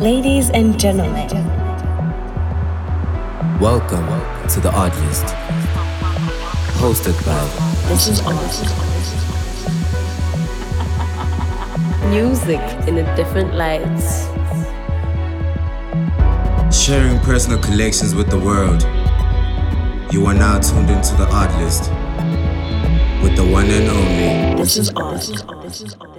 Ladies and gentlemen, welcome to the Odd List, hosted by this is Odd. Music in a different light. Sharing personal collections with the world. You are now tuned into the Odd List with the one and only. This is Odd.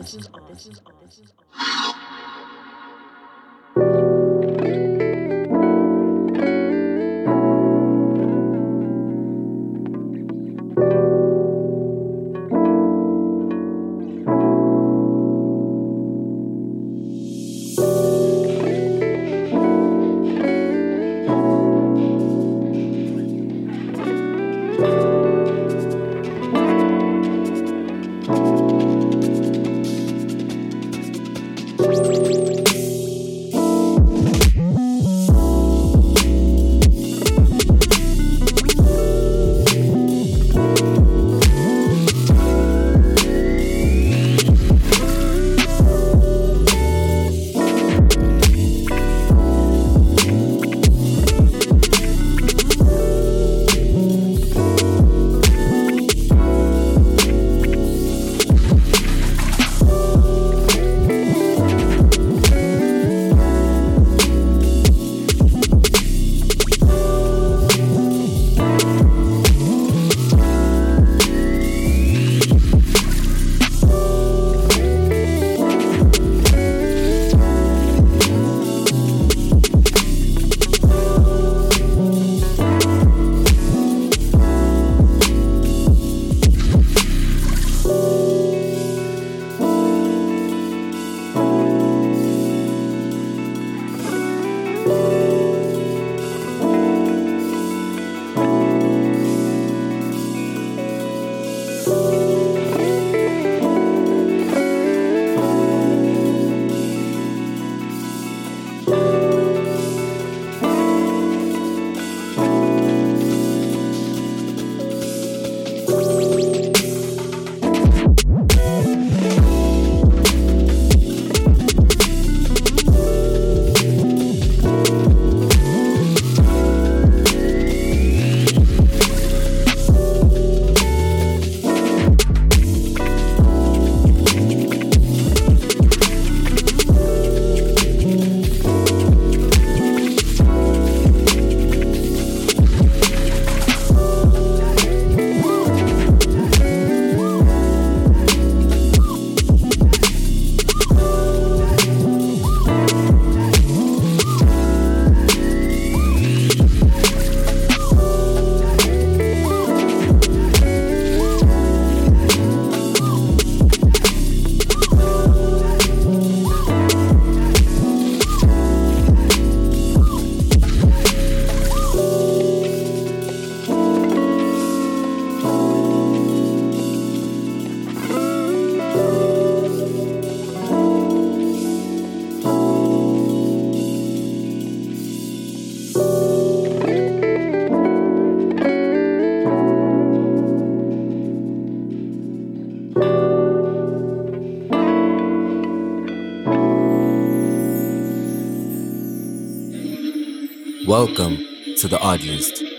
Welcome to the Odd List.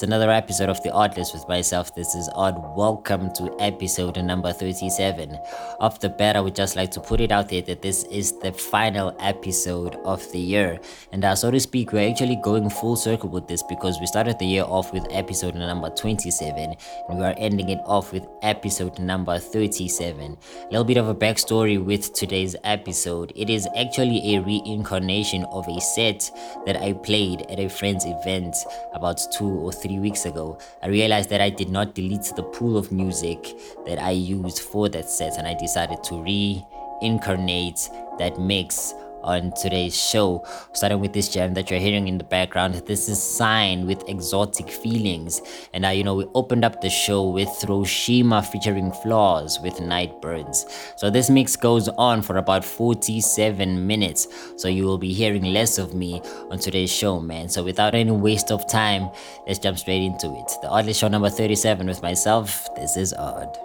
It's another episode of The Odd List with myself. This is Odd. Welcome to episode number 37. Off the bat, I would just like to put it out there that this is the final episode of the year. And uh, so to speak, we're actually going full circle with this because we started the year off with episode number 27 and we are ending it off with episode number 37. A little bit of a backstory with today's episode. It is actually a reincarnation of a set that I played at a friend's event about two or three weeks ago, I realized that I did not delete the pool of music that I used for that set, and I decided to reincarnate that mix on today's show. Starting with this jam that you're hearing in the background, this is C Y G N with Exotic Feelings. And uh, you know, we opened up the show with Roshima featuring Flaws with Nightbirds. So this mix goes on for about 47 minutes. So you will be hearing less of me on today's show, man. So without any waste of time, let's jump straight into it. The Oddly Show number 37 with myself. This is Odd.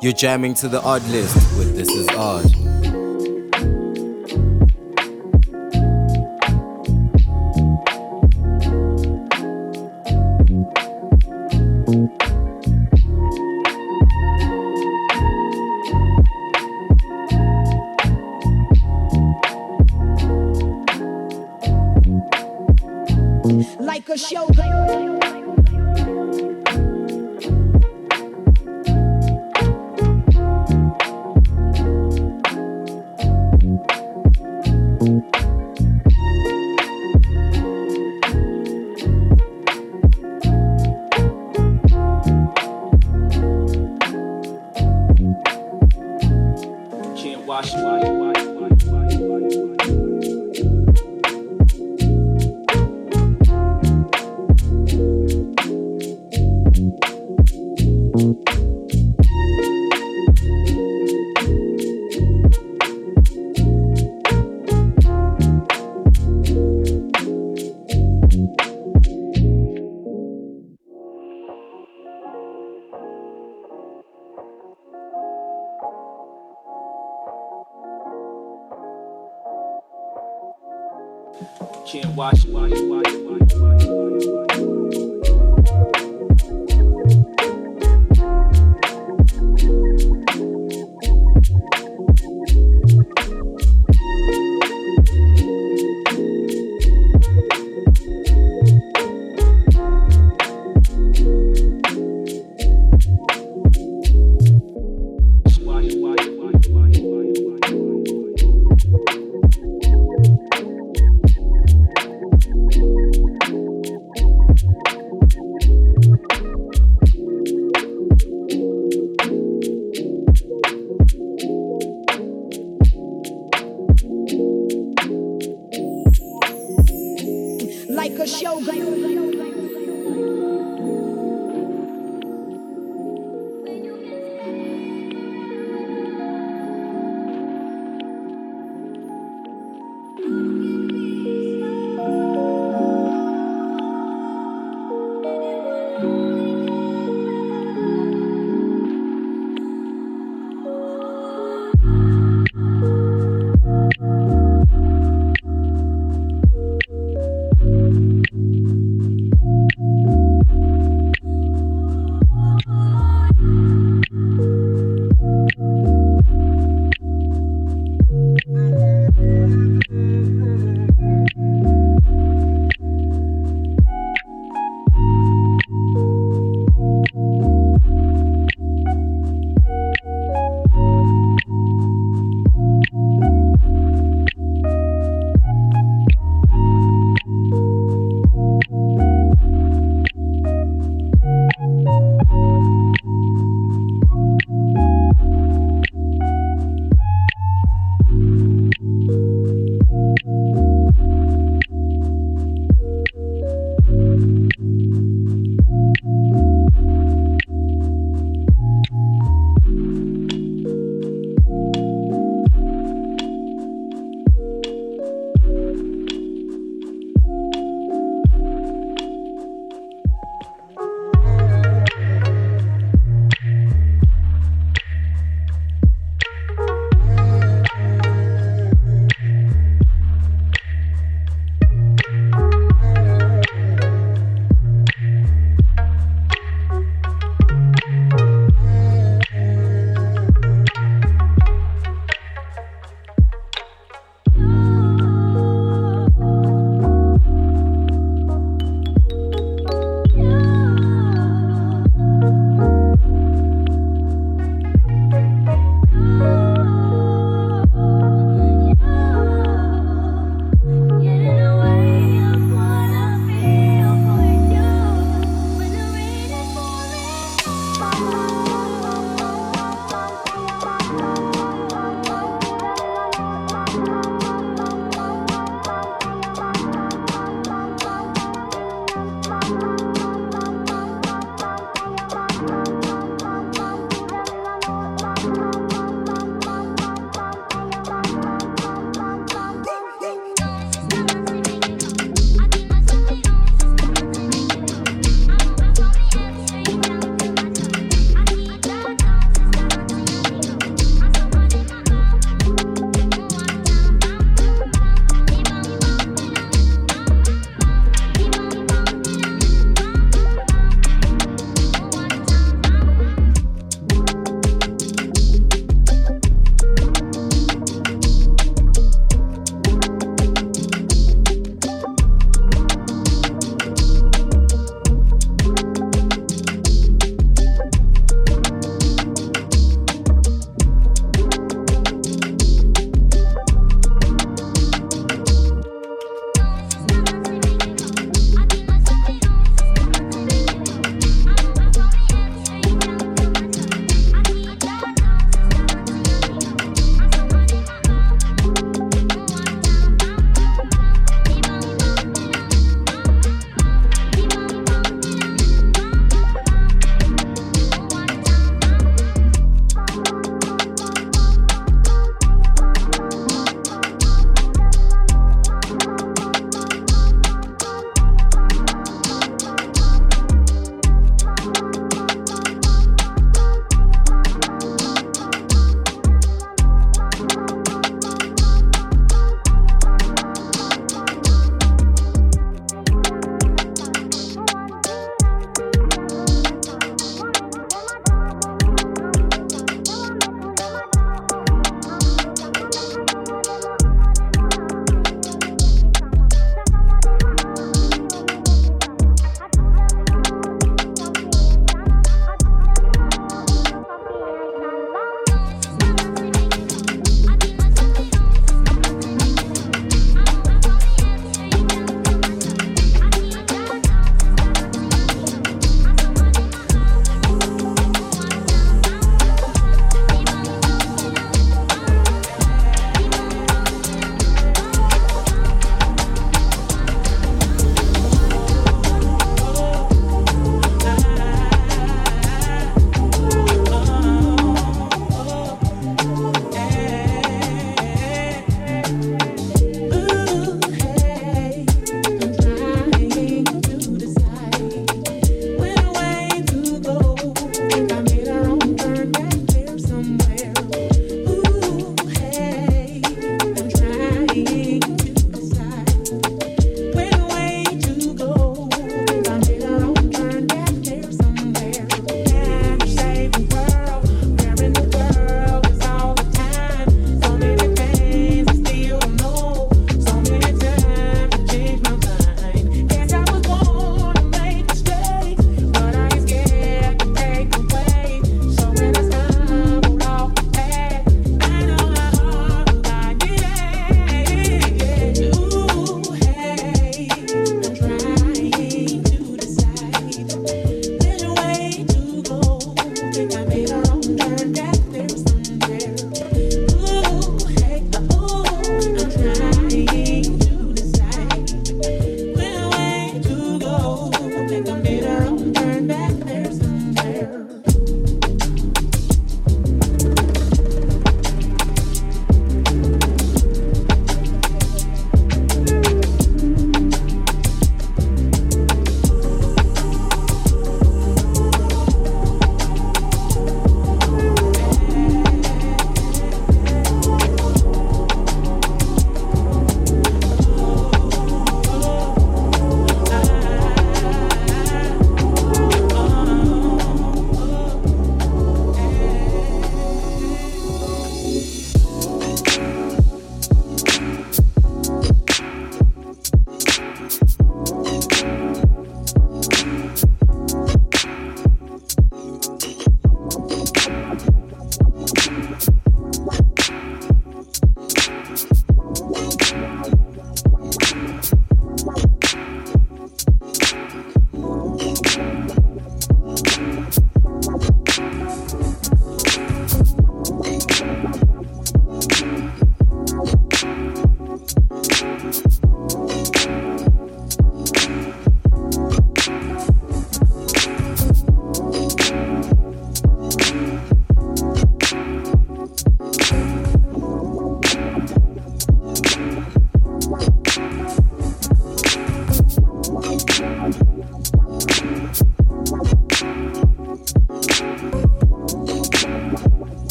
You're jamming to the odd list with This Is Odd.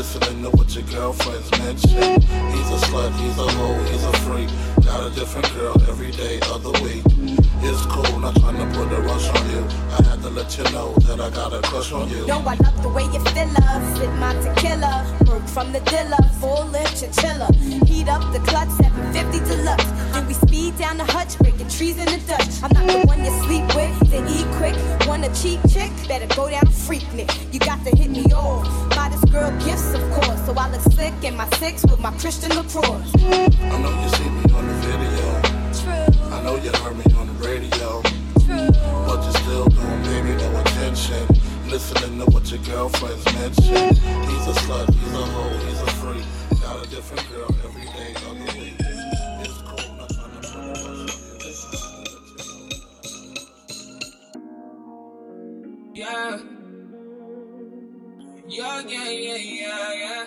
Listening to what your girlfriends mention. He's a slut, he's a hoe, he's a freak. Got a different girl every day of the week. It's cool, not trying to put a rush on you. I had to let you know that I got a crush on you. Yo, I love the way you fill up. Sip my tequila. Work from the dealer. Full lip chinchilla. Heat up the clutch. 750 deluxe. Then we speed down the hutch. Breaking trees in the Dutch. I'm not the one you sleep with. Then eat quick. Want a cheap chick? Better go down Freaknik. You got to hit me off. Buy girl gifts, of course. So I look slick in my six with my Christian Lacroix. I know you see me on the video. True, I know you heard me on the radio. true. But you still don't pay me no attention. Listening to what your girlfriends mention. He's a slut, he's a hoe, he's a freak. Got a different girl every day of the week. It's Yeah, yeah, yeah, yeah, yeah.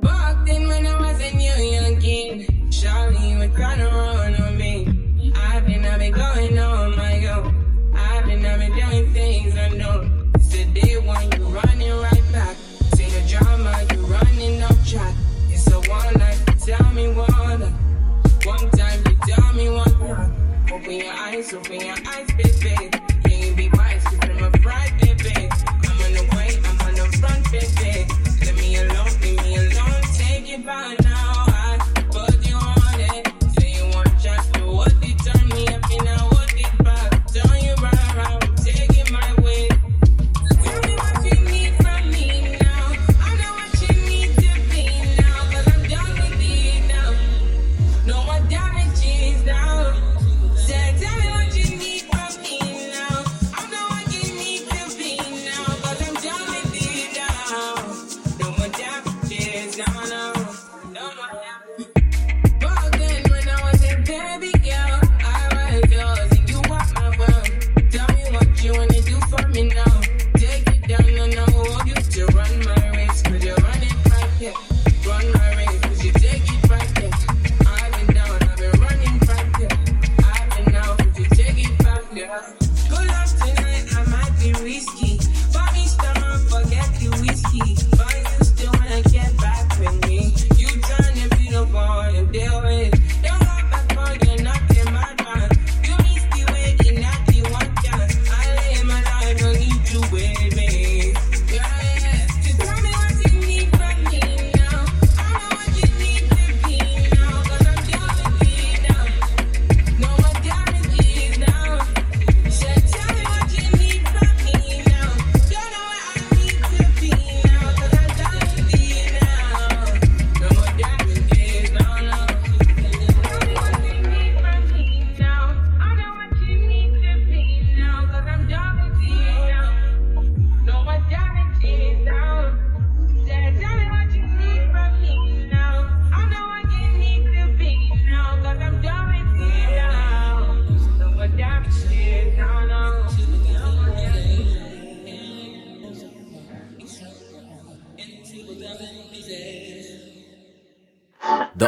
Back when I was a new young king, Shawty would try to run on me. I've been, I've been going on my own. I've been, I've been doing things I know. It's the day when you're running right back. See the drama, you're running off track. It's a one life, tell me one life. One time you tell me one time. Open your eyes, open your eyes, baby. Be I'm a baby. I'm on the way, I'm on the front, baby.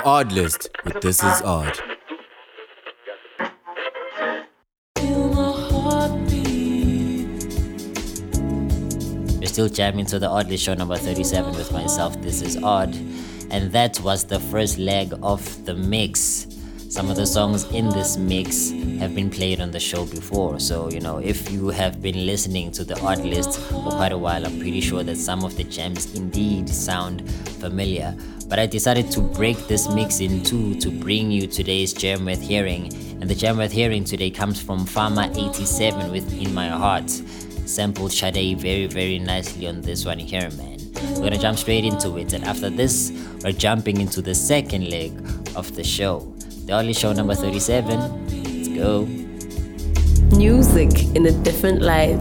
Odd List with This Is Odd. You're still jamming to the Oddlist Show number 37 with myself. This is Odd. And that was the first leg of the mix some of the songs in this mix have been played on the show before. So, you know, if you have been listening to the odd list for quite a while, I'm pretty sure that some of the gems indeed sound familiar. But I decided to break this mix in two to bring you today's gem worth hearing. And the gem worth hearing today comes from Fama 87 with In My Heart. Sampled Sade very, very nicely on this one here, man. We're gonna jump straight into it, and after this, we're jumping into the second leg of the show. The only Show number 37. Let's go. Music in a different light.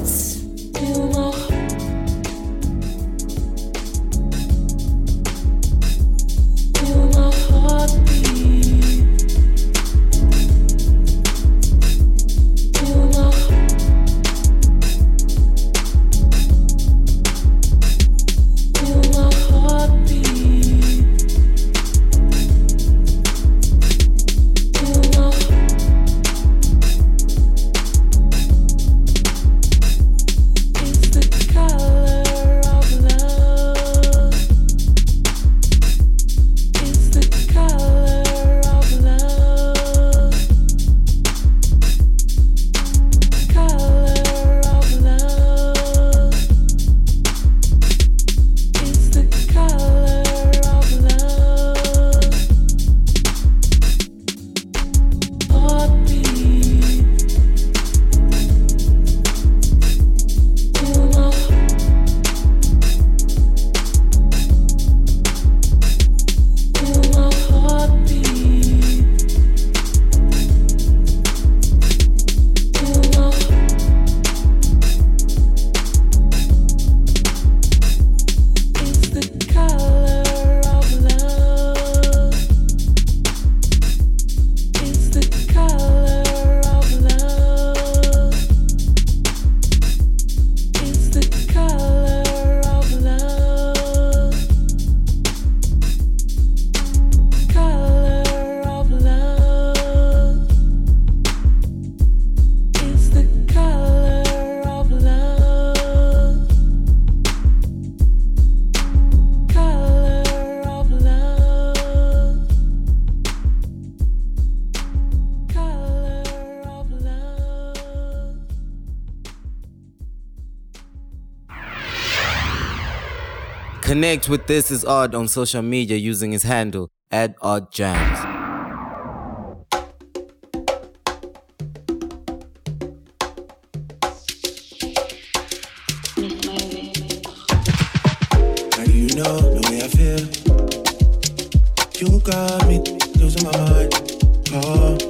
Connect with This Is Odd on social media using his handle at Odd Jams. You got me losing my mind. Oh.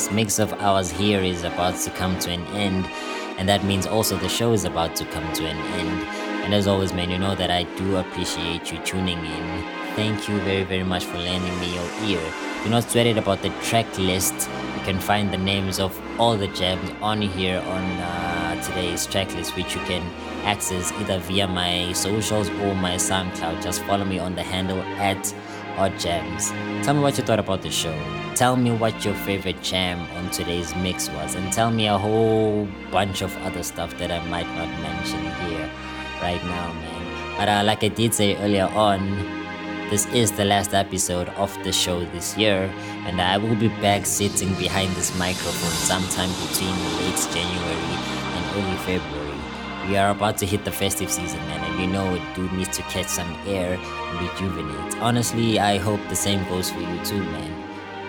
This mix of ours here is about to come to an end, and that means also the show is about to come to an end. And as always, man, you know that I do appreciate you tuning in. Thank you very, very much for lending me your ear. Do not sweat it about the track list. You can find the names of all the jams on here on uh, today's track list, which you can access either via my socials or my SoundCloud. Just follow me on the handle at Odd Jams. Tell me what you thought about the show. Tell me what your favorite jam on today's mix was, and tell me a whole bunch of other stuff that I might not mention here right now, man. But uh, like I did say earlier on, this is the last episode of the show this year, and I will be back sitting behind this microphone sometime between late January and early February. We are about to hit the festive season, man, and you know it do need to catch some air and rejuvenate. Honestly, I hope the same goes for you too, man.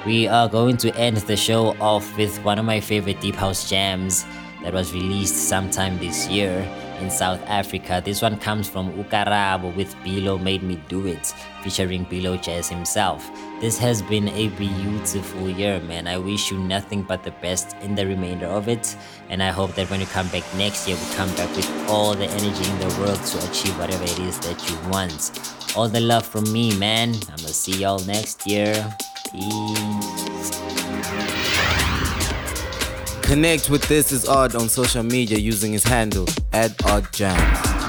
We are going to end the show off with one of my favorite deep house jams that was released sometime this year in South Africa. This one comes from Ukarabo with Bilo Made Me Do It, featuring Bilo Jazz himself. This has been a beautiful year, man. I wish you nothing but the best in the remainder of it. And I hope that when you come back next year, we come back with all the energy in the world to achieve whatever it is that you want. All the love from me, man. I'm gonna see y'all next year. Peace. Connect with This Is Odd on social media using his handle at Odd Jams.